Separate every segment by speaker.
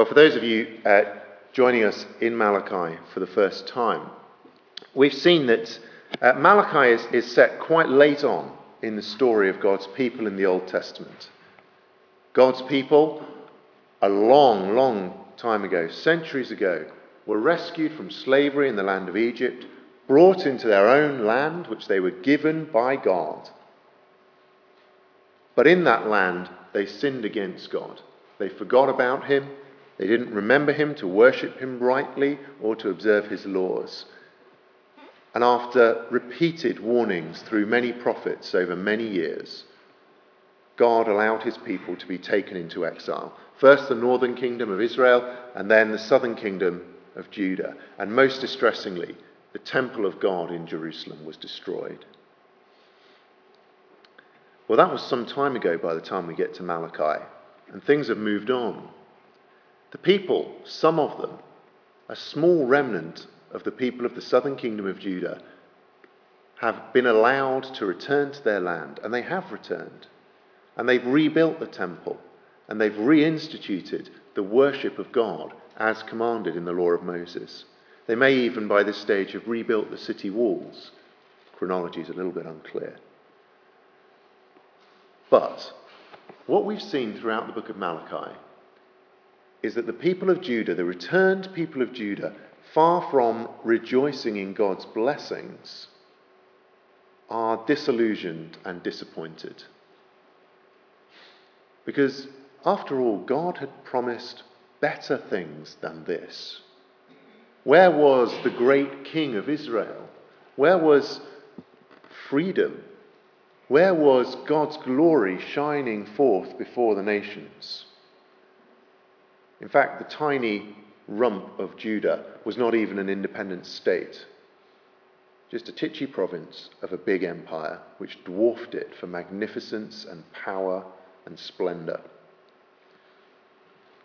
Speaker 1: Well, for those of you uh, joining us in Malachi for the first time, we've seen that uh, Malachi is, is set quite late on in the story of God's people in the Old Testament. God's people, a long, long time ago, centuries ago, were rescued from slavery in the land of Egypt, brought into their own land, which they were given by God. But in that land, they sinned against God. They forgot about Him. They didn't remember Him to worship Him rightly or to observe His laws. And after repeated warnings through many prophets over many years, God allowed his people to be taken into exile. First the northern kingdom of Israel, and then the southern kingdom of Judah. And most distressingly, the temple of God in Jerusalem was destroyed. Well, that was some time ago by the time we get to Malachi, and things have moved on. The people, some of them, a small remnant of the people of the southern kingdom of Judah, have been allowed to return to their land, and they have returned. And they've rebuilt the temple, and they've reinstituted the worship of God as commanded in the law of Moses. They may even, by this stage, have rebuilt the city walls. Chronology is a little bit unclear. But what we've seen throughout the book of Malachi is that the people of Judah, the returned people of Judah, far from rejoicing in God's blessings, are disillusioned and disappointed. Because, after all, God had promised better things than this. Where was the great king of Israel? Where was freedom? Where was God's glory shining forth before the nations? In fact, the tiny rump of Judah was not even an independent state, just a titchy province of a big empire which dwarfed it for magnificence and power and splendor.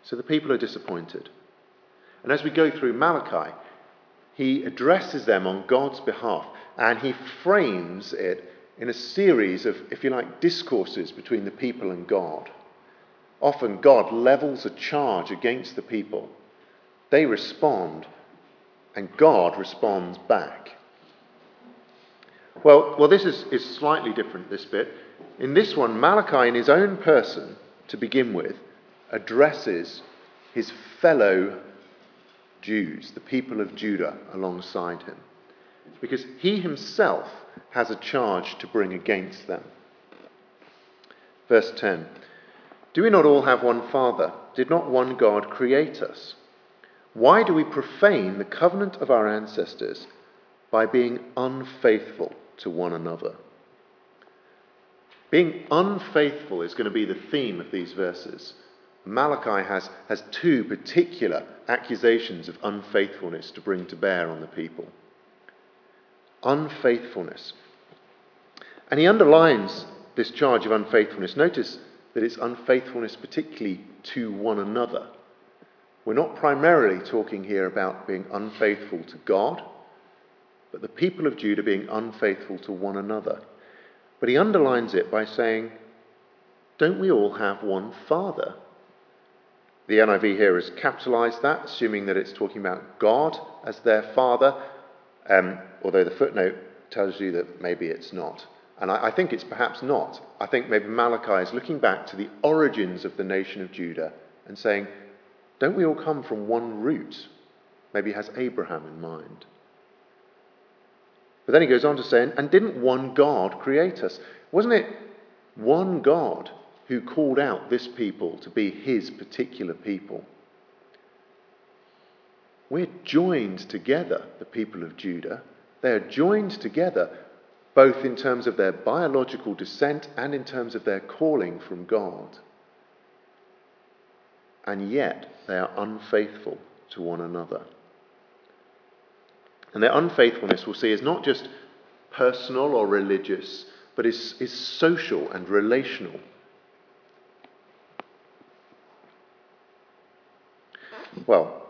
Speaker 1: So the people are disappointed. And as we go through Malachi, he addresses them on God's behalf and he frames it in a series of, if you like, discourses between the people and God. Often God levels a charge against the people. They respond, and God responds back. Well, well this is, is slightly different, this bit. In this one, Malachi, in his own person, to begin with, addresses his fellow Jews, the people of Judah, alongside him. Because he himself has a charge to bring against them. Verse 10 Do we not all have one Father? Did not one God create us? Why do we profane the covenant of our ancestors by being unfaithful to one another? Being unfaithful is going to be the theme of these verses. Malachi has, has two particular accusations of unfaithfulness to bring to bear on the people. Unfaithfulness. And he underlines this charge of unfaithfulness. Notice that it's unfaithfulness particularly to one another. We're not primarily talking here about being unfaithful to God, but the people of Judah being unfaithful to one another. But he underlines it by saying, Don't we all have one Father? The NIV here has capitalized that, assuming that it's talking about God as their Father, um, although the footnote tells you that maybe it's not. And I, I think it's perhaps not. I think maybe Malachi is looking back to the origins of the nation of Judah and saying, Don't we all come from one root? Maybe has Abraham in mind. But then he goes on to say, and didn't one God create us? Wasn't it one God who called out this people to be his particular people? We're joined together, the people of Judah. They are joined together both in terms of their biological descent and in terms of their calling from God. And yet they are unfaithful to one another. And their unfaithfulness, we'll see, is not just personal or religious, but is, is social and relational. Well,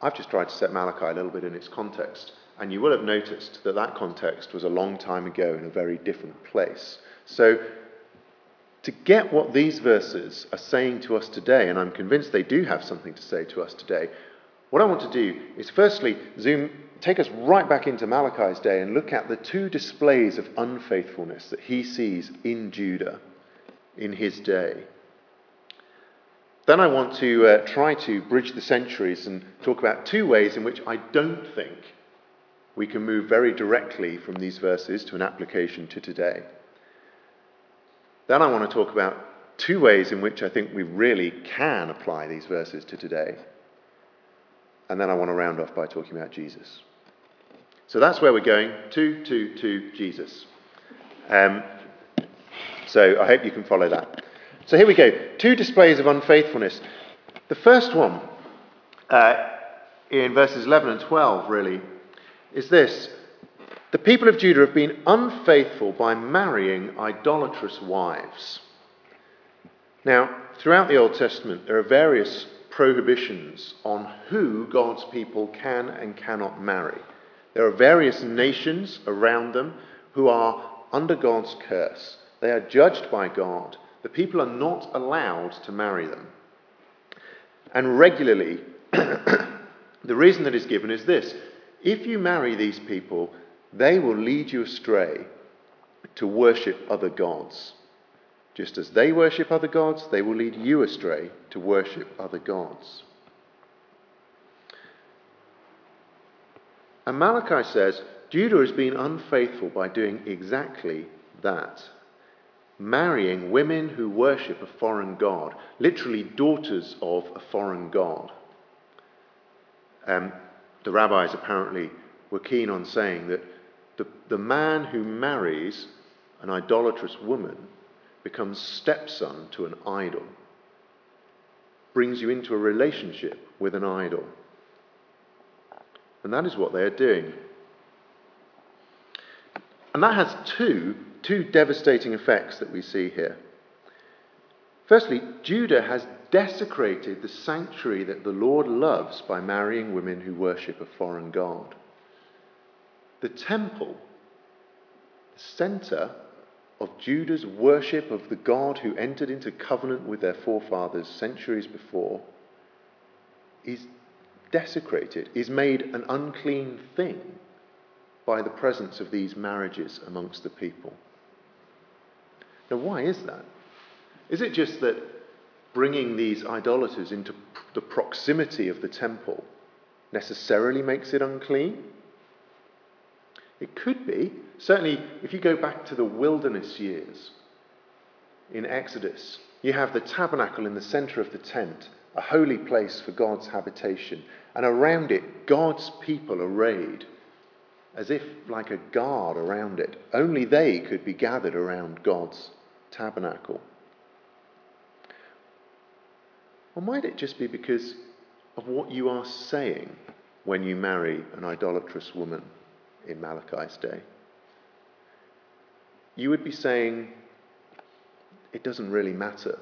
Speaker 1: I've just tried to set Malachi a little bit in its context, and you will have noticed that that context was a long time ago in a very different place. So to get what these verses are saying to us today, and I'm convinced they do have something to say to us today, what I want to do is firstly zoom, take us right back into Malachi's day and look at the two displays of unfaithfulness that he sees in Judah in his day. Then I want to uh, try to bridge the centuries and talk about two ways in which I don't think we can move very directly from these verses to an application to today. Then I want to talk about two ways in which I think we really can apply these verses to today. And then I want to round off by talking about Jesus. So that's where we're going to, to, to Jesus. Um, so I hope you can follow that. So here we go. Two displays of unfaithfulness. The first one, uh, in verses 11 and 12, really, is this The people of Judah have been unfaithful by marrying idolatrous wives. Now, throughout the Old Testament, there are various prohibitions on who God's people can and cannot marry. There are various nations around them who are under God's curse. They are judged by God. The people are not allowed to marry them. And regularly, the reason that is given is this if you marry these people, they will lead you astray to worship other gods. Just as they worship other gods, they will lead you astray to worship other gods. And Malachi says Judah has been unfaithful by doing exactly that. Marrying women who worship a foreign god, literally daughters of a foreign god. Um, the rabbis apparently were keen on saying that the, the man who marries an idolatrous woman becomes stepson to an idol, brings you into a relationship with an idol. And that is what they are doing. And that has two, two devastating effects that we see here. Firstly, Judah has desecrated the sanctuary that the Lord loves by marrying women who worship a foreign god. The temple, the center of Judah's worship of the God who entered into covenant with their forefathers centuries before, is desecrated, is made an unclean thing by the presence of these marriages amongst the people. Now, why is that? Is it just that bringing these idolaters into the proximity of the temple necessarily makes it unclean? It could be. Certainly, if you go back to the wilderness years in Exodus, you have the tabernacle in the center of the tent, a holy place for God's habitation, and around it, God's people arrayed as if like a guard around it. Only they could be gathered around God's tabernacle. Or might it just be because of what you are saying when you marry an idolatrous woman in Malachi's day? You would be saying, it doesn't really matter.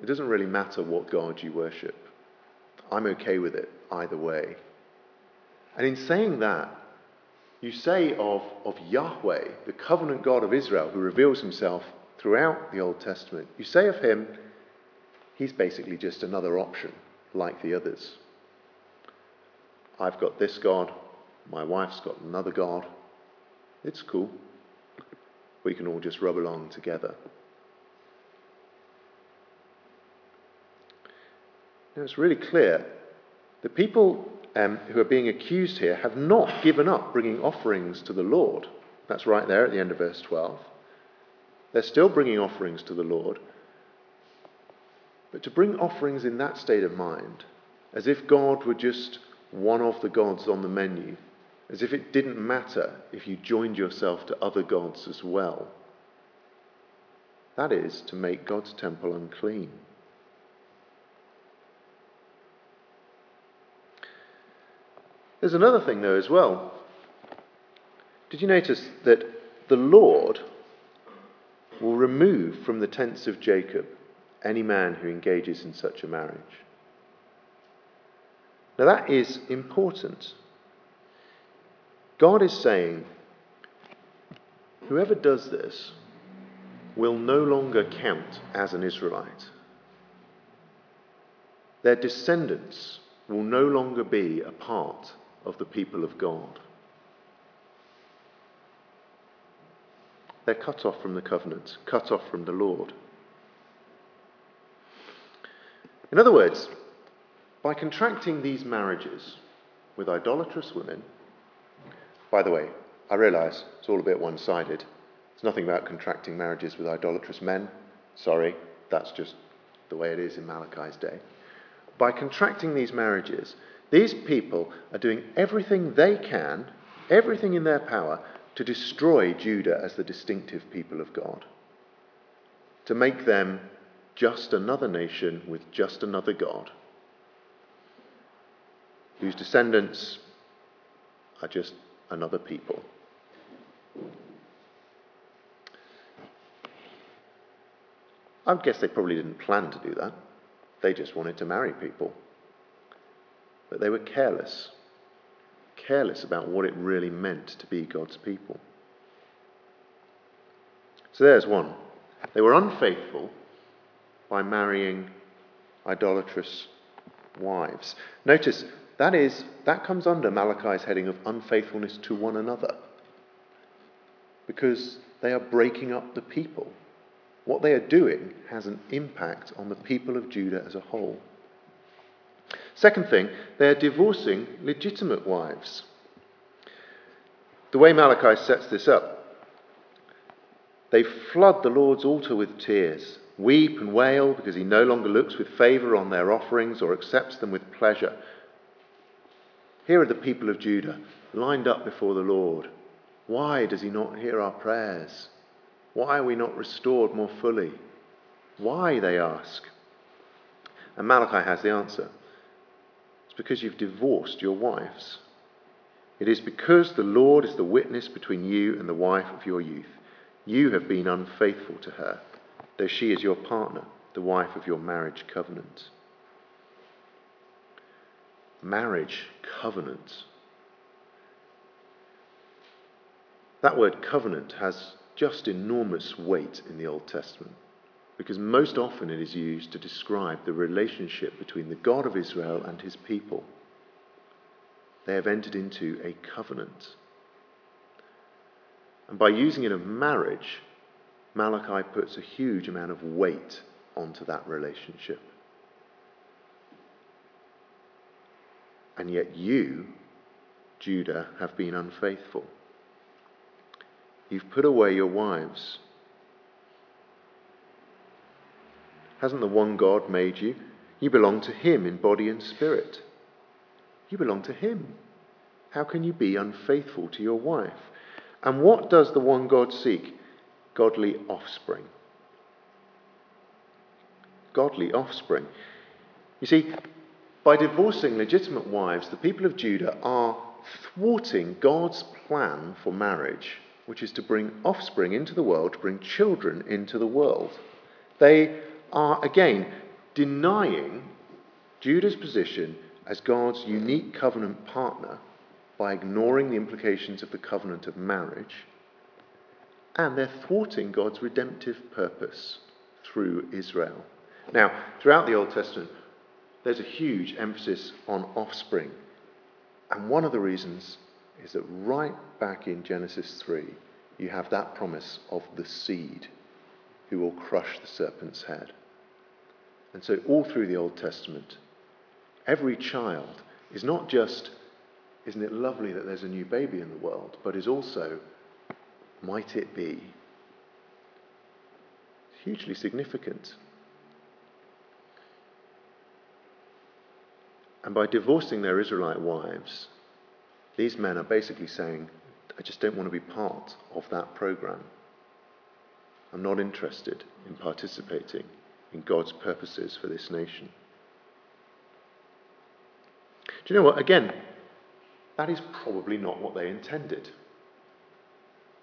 Speaker 1: It doesn't really matter what God you worship. I'm okay with it either way. And in saying that, you say of, of Yahweh, the covenant God of Israel, who reveals himself throughout the Old Testament, you say of him, He's basically just another option, like the others. I've got this God, my wife's got another God. It's cool. We can all just rub along together. Now it's really clear the people um, who are being accused here have not given up bringing offerings to the Lord. That's right there at the end of verse 12. They're still bringing offerings to the Lord, but to bring offerings in that state of mind, as if God were just one of the gods on the menu, as if it didn't matter if you joined yourself to other gods as well, that is to make God's temple unclean. There's another thing, though, as well. Did you notice that the Lord will remove from the tents of Jacob any man who engages in such a marriage. Now, that is important. God is saying, whoever does this will no longer count as an Israelite. Their descendants will no longer be a part of the people of God. They're cut off from the covenant, cut off from the Lord. In other words, by contracting these marriages with idolatrous women, by the way, I realise it's all a bit one sided. It's nothing about contracting marriages with idolatrous men. Sorry, that's just the way it is in Malachi's day. By contracting these marriages, these people are doing everything they can, everything in their power, to destroy Judah as the distinctive people of God, to make them just another nation with just another God, whose descendants are just another people. I would guess they probably didn't plan to do that. They just wanted to marry people. But they were careless careless about what it really meant to be God's people. So there's one. They were unfaithful by marrying idolatrous wives. Notice that is that comes under Malachi's heading of unfaithfulness to one another. Because they are breaking up the people. What they are doing has an impact on the people of Judah as a whole. Second thing, they're divorcing legitimate wives. The way Malachi sets this up, they flood the Lord's altar with tears, weep and wail because he no longer looks with favour on their offerings or accepts them with pleasure. Here are the people of Judah lined up before the Lord. Why does he not hear our prayers? Why are we not restored more fully? Why, they ask. And Malachi has the answer. It's because you've divorced your wives. It is because the Lord is the witness between you and the wife of your youth. You have been unfaithful to her, though she is your partner, the wife of your marriage covenant. Marriage covenant. That word covenant has just enormous weight in the Old Testament because most often it is used to describe the relationship between the God of Israel and his people. They have entered into a covenant. And by using it of marriage, Malachi puts a huge amount of weight onto that relationship. And yet you, Judah, have been unfaithful. You've put away your wives Hasn't the one God made you? You belong to Him in body and spirit. You belong to Him. How can you be unfaithful to your wife? And what does the one God seek? Godly offspring. Godly offspring. You see, by divorcing legitimate wives, the people of Judah are thwarting God's plan for marriage, which is to bring offspring into the world, to bring children into the world. They are, again, denying Judah's position as God's unique covenant partner by ignoring the implications of the covenant of marriage, and they're thwarting God's redemptive purpose through Israel. Now, throughout the Old Testament, there's a huge emphasis on offspring. And one of the reasons is that right back in Genesis 3, you have that promise of the seed who will crush the serpent's head. And so, all through the Old Testament, every child is not just, isn't it lovely that there's a new baby in the world, but is also, might it be? Hugely significant. And by divorcing their Israelite wives, these men are basically saying, I just don't want to be part of that program. I'm not interested in participating in God's purposes for this nation. Do you know what? Again, that is probably not what they intended.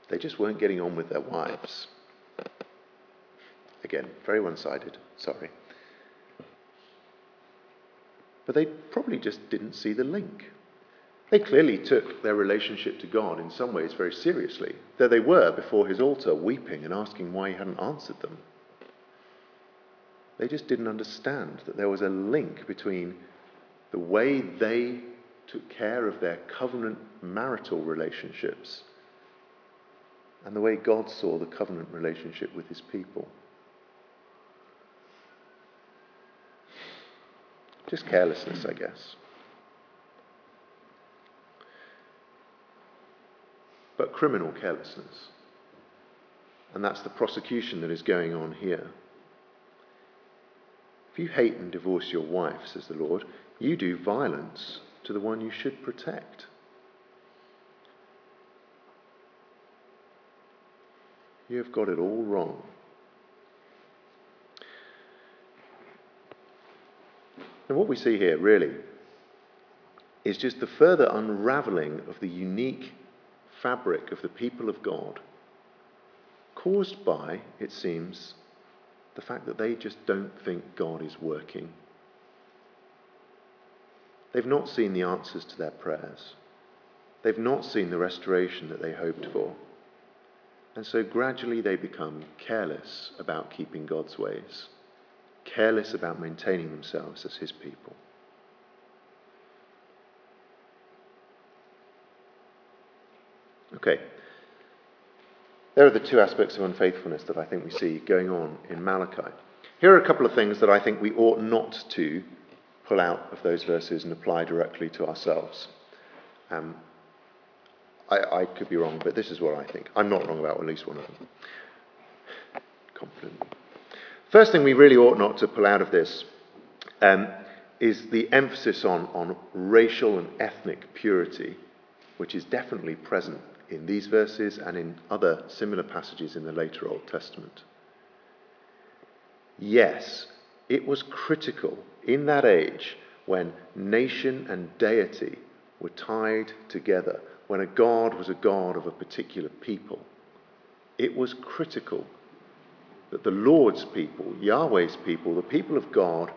Speaker 1: They just weren't getting on with their wives. Again, very one sided, sorry. But they probably just didn't see the link. They clearly took their relationship to God in some ways very seriously. There they were before his altar, weeping and asking why he hadn't answered them. They just didn't understand that there was a link between the way they took care of their covenant marital relationships and the way God saw the covenant relationship with his people. Just carelessness, I guess. But criminal carelessness. And that's the prosecution that is going on here. If you hate and divorce your wife, says the Lord, you do violence to the one you should protect. You have got it all wrong. And what we see here, really, is just the further unraveling of the unique fabric of the people of God, caused by, it seems, the fact that they just don't think God is working. They've not seen the answers to their prayers. They've not seen the restoration that they hoped for. And so gradually they become careless about keeping God's ways careless about maintaining themselves as his people. Okay. There are the two aspects of unfaithfulness that I think we see going on in Malachi. Here are a couple of things that I think we ought not to pull out of those verses and apply directly to ourselves. Um, I, I, could be wrong, but this is what I think. I'm not wrong about at least one of them. Confident. First thing we really ought not to pull out of this um, is the emphasis on, on racial and ethnic purity, which is definitely present in these verses and in other similar passages in the later Old Testament. Yes, it was critical in that age when nation and deity were tied together, when a God was a God of a particular people. It was critical that the Lord's people, Yahweh's people, the people of God,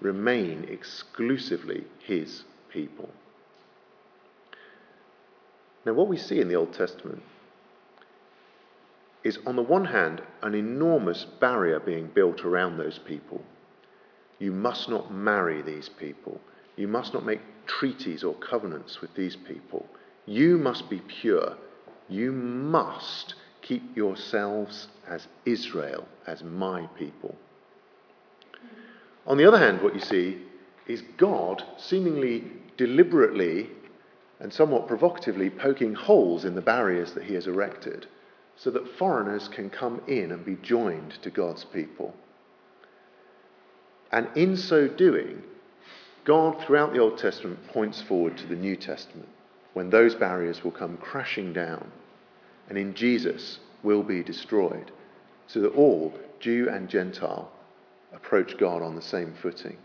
Speaker 1: remain exclusively his people. Now, what we see in the Old Testament is, on the one hand, an enormous barrier being built around those people. You must not marry these people. You must not make treaties or covenants with these people. You must be pure. You must keep yourselves as Israel, as my people. On the other hand, what you see is God seemingly deliberately and somewhat provocatively poking holes in the barriers that he has erected so that foreigners can come in and be joined to God's people. And in so doing, God, throughout the Old Testament, points forward to the New Testament when those barriers will come crashing down and in Jesus will be destroyed so that all, Jew and Gentile, approach God on the same footing.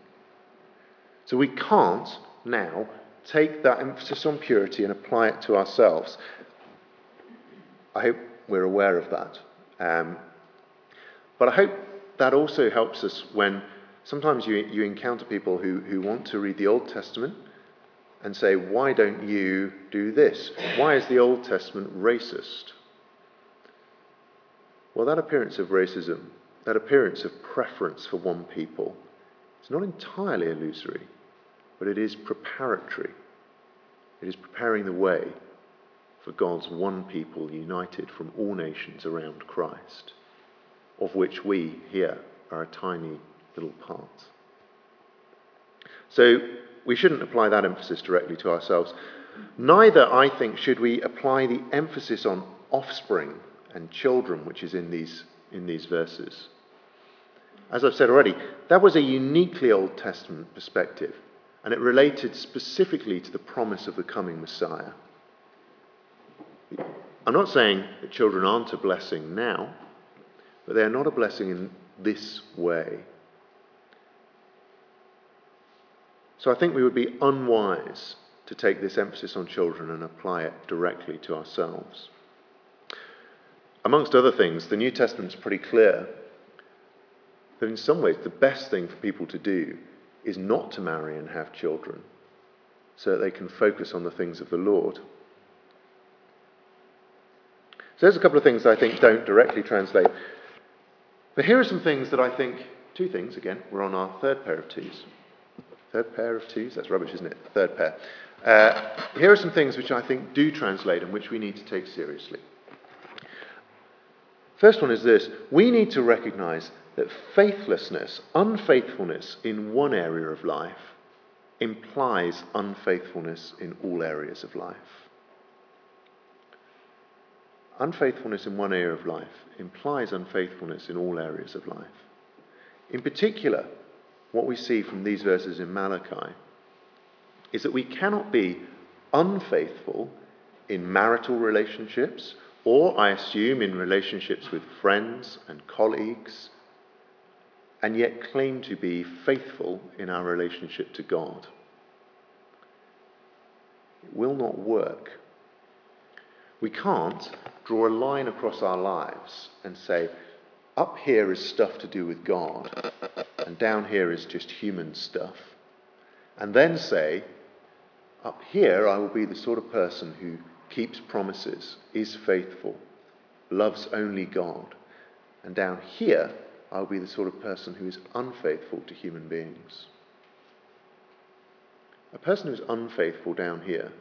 Speaker 1: So we can't now take that emphasis on purity and apply it to ourselves. I hope we're aware of that. Um, but I hope that also helps us when sometimes you, you encounter people who, who want to read the Old Testament and say, Why don't you do this? Why is the Old Testament racist? Well, that appearance of racism, that appearance of preference for one people, is not entirely illusory, but it is preparatory. It is preparing the way for God's one people united from all nations around Christ, of which we here are a tiny little part. So we shouldn't apply that emphasis directly to ourselves. Neither, I think, should we apply the emphasis on offspring and children, which is in these, in these verses. As I've said already, that was a uniquely Old Testament perspective, and it related specifically to the promise of the coming Messiah. I'm not saying that children aren't a blessing now, but they are not a blessing in this way. So I think we would be unwise to take this emphasis on children and apply it directly to ourselves. Amongst other things, the New Testament's pretty clear that in some ways the best thing for people to do is not to marry and have children, so that they can focus on the things of the Lord. So there's a couple of things I think don't directly translate. But here are some things that I think, two things again, we're on our third pair of twos. Third pair of twos? That's rubbish, isn't it? Third pair. Uh, here are some things which I think do translate and which we need to take seriously. First one is this we need to recognize that faithlessness, unfaithfulness in one area of life, implies unfaithfulness in all areas of life. Unfaithfulness in one area of life implies unfaithfulness in all areas of life. In particular, what we see from these verses in Malachi is that we cannot be unfaithful in marital relationships, or I assume in relationships with friends and colleagues, and yet claim to be faithful in our relationship to God. It will not work. We can't draw a line across our lives and say, up here is stuff to do with God, and down here is just human stuff. And then say, up here I will be the sort of person who keeps promises, is faithful, loves only God. And down here I will be the sort of person who is unfaithful to human beings. A person who is unfaithful down here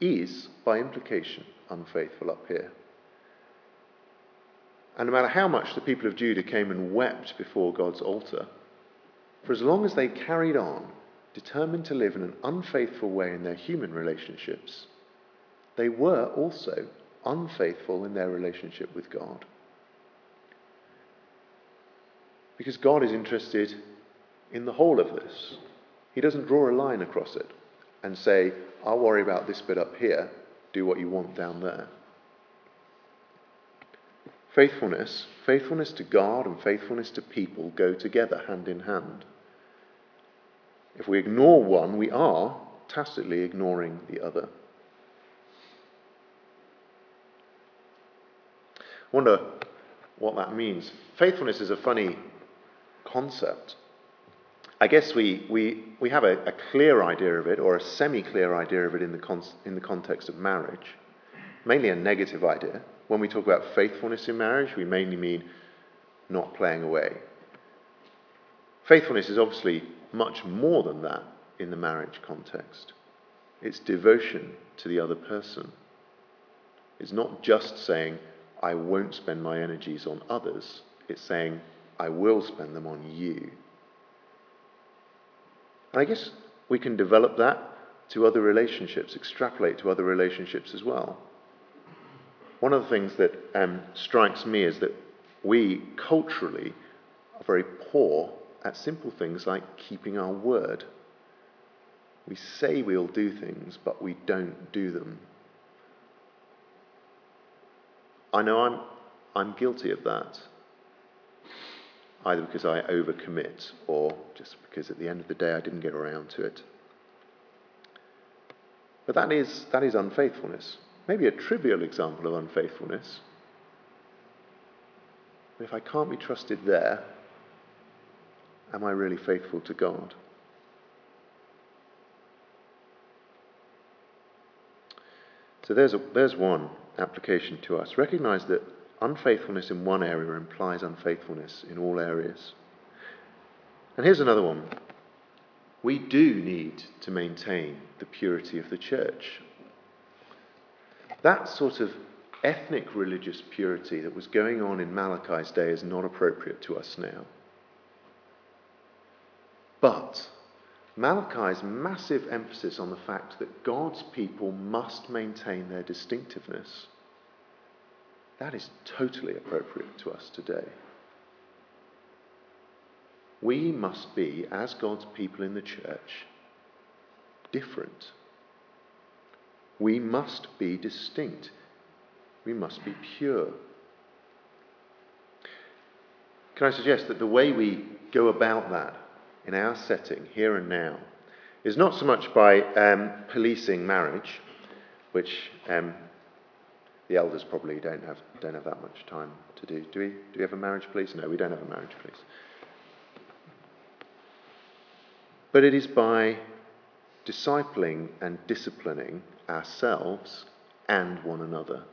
Speaker 1: is, by implication, unfaithful up here. And no matter how much the people of Judah came and wept before God's altar, for as long as they carried on, determined to live in an unfaithful way in their human relationships, they were also unfaithful in their relationship with God. Because God is interested in the whole of this. He doesn't draw a line across it and say, I'll worry about this bit up here, do what you want down there. Faithfulness, faithfulness to God and faithfulness to people go together hand in hand. If we ignore one, we are tacitly ignoring the other. I wonder what that means. Faithfulness is a funny concept. I guess we, we, we have a, a clear idea of it, or a semi clear idea of it in the, con- in the context of marriage, mainly a negative idea. When we talk about faithfulness in marriage, we mainly mean not playing away. Faithfulness is obviously much more than that in the marriage context. It's devotion to the other person. It's not just saying, I won't spend my energies on others. It's saying, I will spend them on you. And I guess we can develop that to other relationships, extrapolate to other relationships as well. One of the things that um, strikes me is that we culturally are very poor at simple things like keeping our word. We say we'll do things, but we don't do them. I know I'm, I'm guilty of that, either because I overcommit or just because at the end of the day I didn't get around to it. But that is, that is unfaithfulness maybe a trivial example of unfaithfulness. But if I can't be trusted there, am I really faithful to God? So there's, a, there's one application to us. Recognize that unfaithfulness in one area implies unfaithfulness in all areas. And here's another one. We do need to maintain the purity of the church. That sort of ethnic religious purity that was going on in Malachi's day is not appropriate to us now. But Malachi's massive emphasis on the fact that God's people must maintain their distinctiveness, that is totally appropriate to us today. We must be, as God's people in the church, different we must be distinct. We must be pure. Can I suggest that the way we go about that in our setting, here and now, is not so much by um, policing marriage, which um, the elders probably don't have, don't have that much time to do. Do we, do we have a marriage police? No, we don't have a marriage police. But it is by discipling and disciplining ourselves and one another.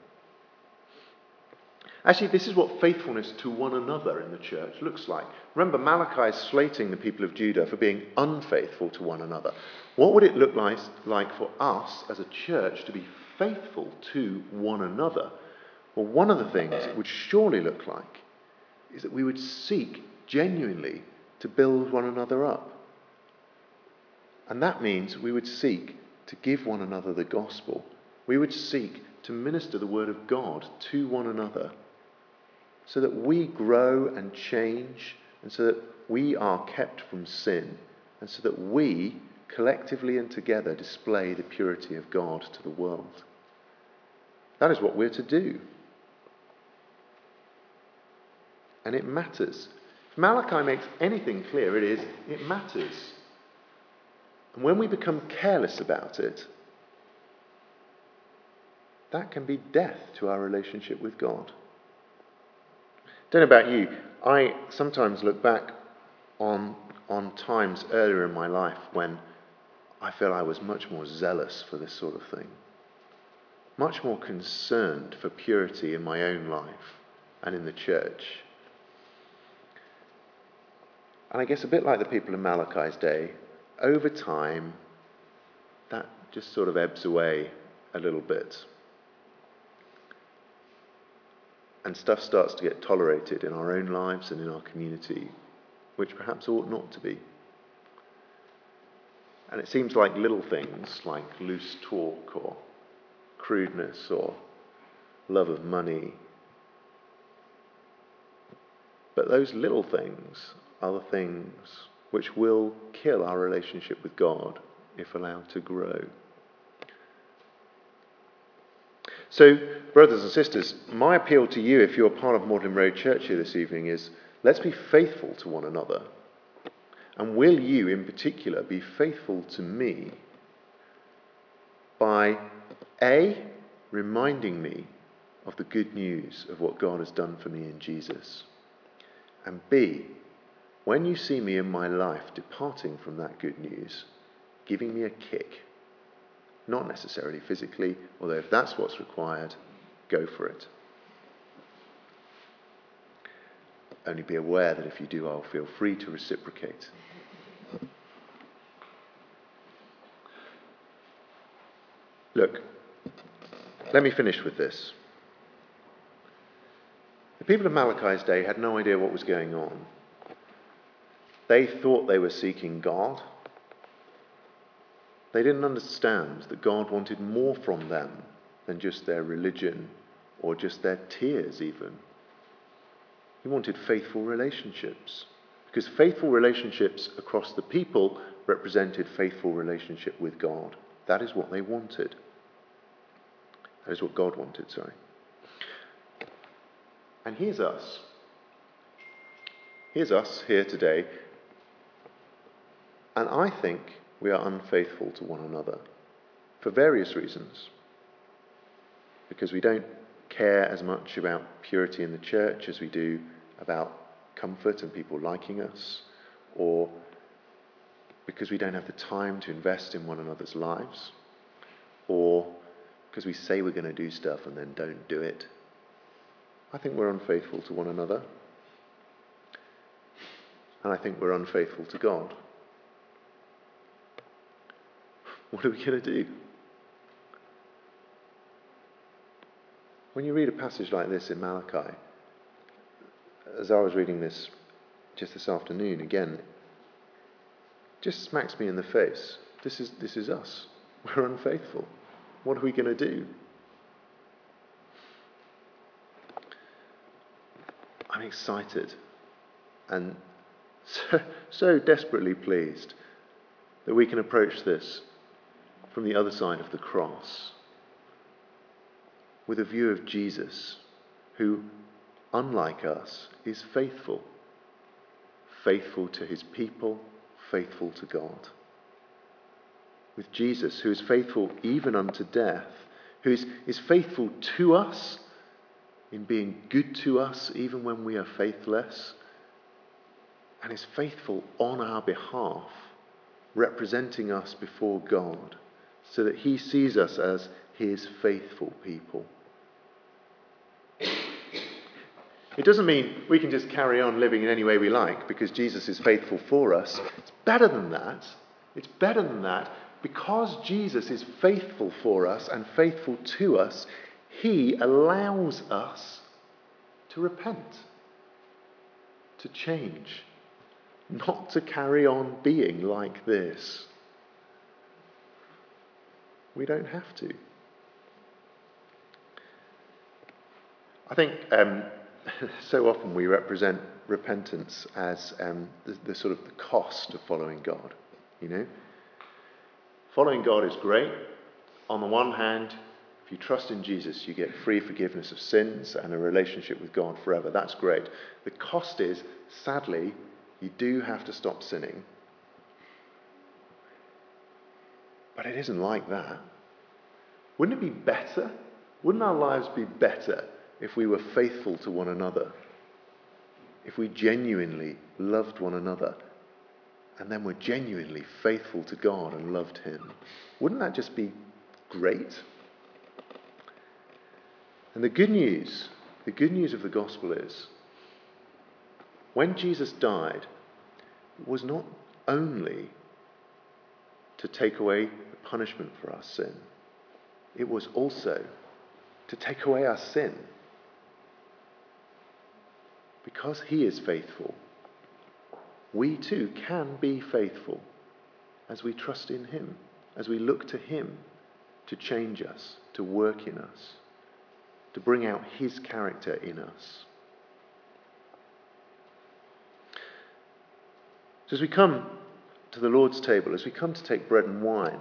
Speaker 1: Actually, this is what faithfulness to one another in the church looks like. Remember, Malachi is slating the people of Judah for being unfaithful to one another. What would it look like, like for us as a church to be faithful to one another? Well, one of the things it would surely look like is that we would seek genuinely to build one another up. And that means we would seek to give one another the gospel. We would seek to minister the word of God to one another so that we grow and change and so that we are kept from sin and so that we collectively and together display the purity of God to the world. That is what we're to do. And it matters. If Malachi makes anything clear, it is it matters. And when we become careless about it, that can be death to our relationship with God. Don't know about you, I sometimes look back on, on times earlier in my life when I feel I was much more zealous for this sort of thing, much more concerned for purity in my own life and in the church. And I guess a bit like the people in Malachi's day, over time, that just sort of ebbs away a little bit. And stuff starts to get tolerated in our own lives and in our community, which perhaps ought not to be. And it seems like little things like loose talk or crudeness or love of money. But those little things are the things which will kill our relationship with God if allowed to grow. So, brothers and sisters, my appeal to you, if you're part of Magdalen Road Church here this evening, is let's be faithful to one another. And will you, in particular, be faithful to me by A, reminding me of the good news of what God has done for me in Jesus, and B, when you see me in my life departing from that good news, giving me a kick, not necessarily physically, although if that's what's required, go for it. Only be aware that if you do, I'll feel free to reciprocate. Look, let me finish with this. The people of Malachi's day had no idea what was going on. They thought they were seeking God. They didn't understand that God wanted more from them than just their religion or just their tears, even. He wanted faithful relationships. Because faithful relationships across the people represented faithful relationship with God. That is what they wanted. That is what God wanted, sorry. And here's us. Here's us here today and I think we are unfaithful to one another for various reasons. Because we don't care as much about purity in the church as we do about comfort and people liking us, or because we don't have the time to invest in one another's lives, or because we say we're going to do stuff and then don't do it. I think we're unfaithful to one another. And I think we're unfaithful to God. What are we going to do? When you read a passage like this in Malachi, as I was reading this just this afternoon, again, just smacks me in the face. This is, this is us. We're unfaithful. What are we going to do? I'm excited and so, so desperately pleased that we can approach this from the other side of the cross with a view of Jesus, who, unlike us, is faithful. Faithful to his people, faithful to God. With Jesus, who is faithful even unto death, who is, is faithful to us in being good to us even when we are faithless, and is faithful on our behalf representing us before God so that he sees us as his faithful people. It doesn't mean we can just carry on living in any way we like because Jesus is faithful for us. It's better than that. It's better than that. Because Jesus is faithful for us and faithful to us, he allows us to repent, to change, not to carry on being like this. We don't have to. I think um, so often we represent repentance as um, the, the sort of the cost of following God. You know, following God is great. On the one hand, if you trust in Jesus, you get free forgiveness of sins and a relationship with God forever. That's great. The cost is, sadly, you do have to stop sinning. But it isn't like that. Wouldn't it be better? Wouldn't our lives be better if we were faithful to one another? If we genuinely loved one another and then were genuinely faithful to God and loved Him? Wouldn't that just be great? And the good news, the good news of the gospel is when Jesus died, it was not only to take away punishment for our sin, it was also to take away our sin. Because he is faithful, we too can be faithful as we trust in him, as we look to him to change us, to work in us, to bring out his character in us. So, as we come to the Lord's table, as we come to take bread and wine,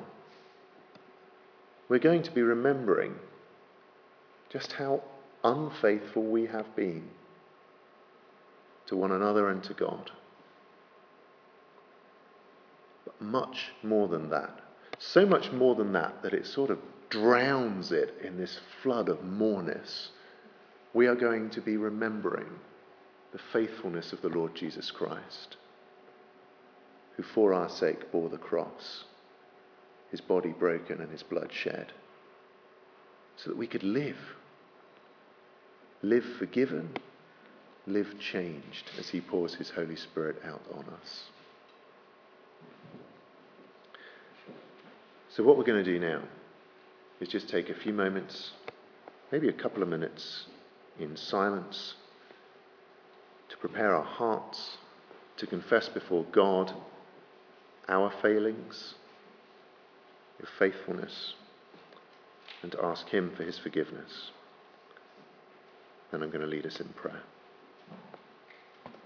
Speaker 1: we're going to be remembering just how unfaithful we have been to one another and to God. But much more than that. So much more than that that it sort of drowns it in this flood of moreness. We are going to be remembering the faithfulness of the Lord Jesus Christ, who for our sake bore the cross, his body broken and his blood shed, so that we could live. Live forgiven, live changed as He pours His Holy Spirit out on us. So, what we're going to do now is just take a few moments, maybe a couple of minutes, in silence to prepare our hearts to confess before God our failings, your faithfulness, and to ask Him for His forgiveness. Then I'm going to lead us in prayer.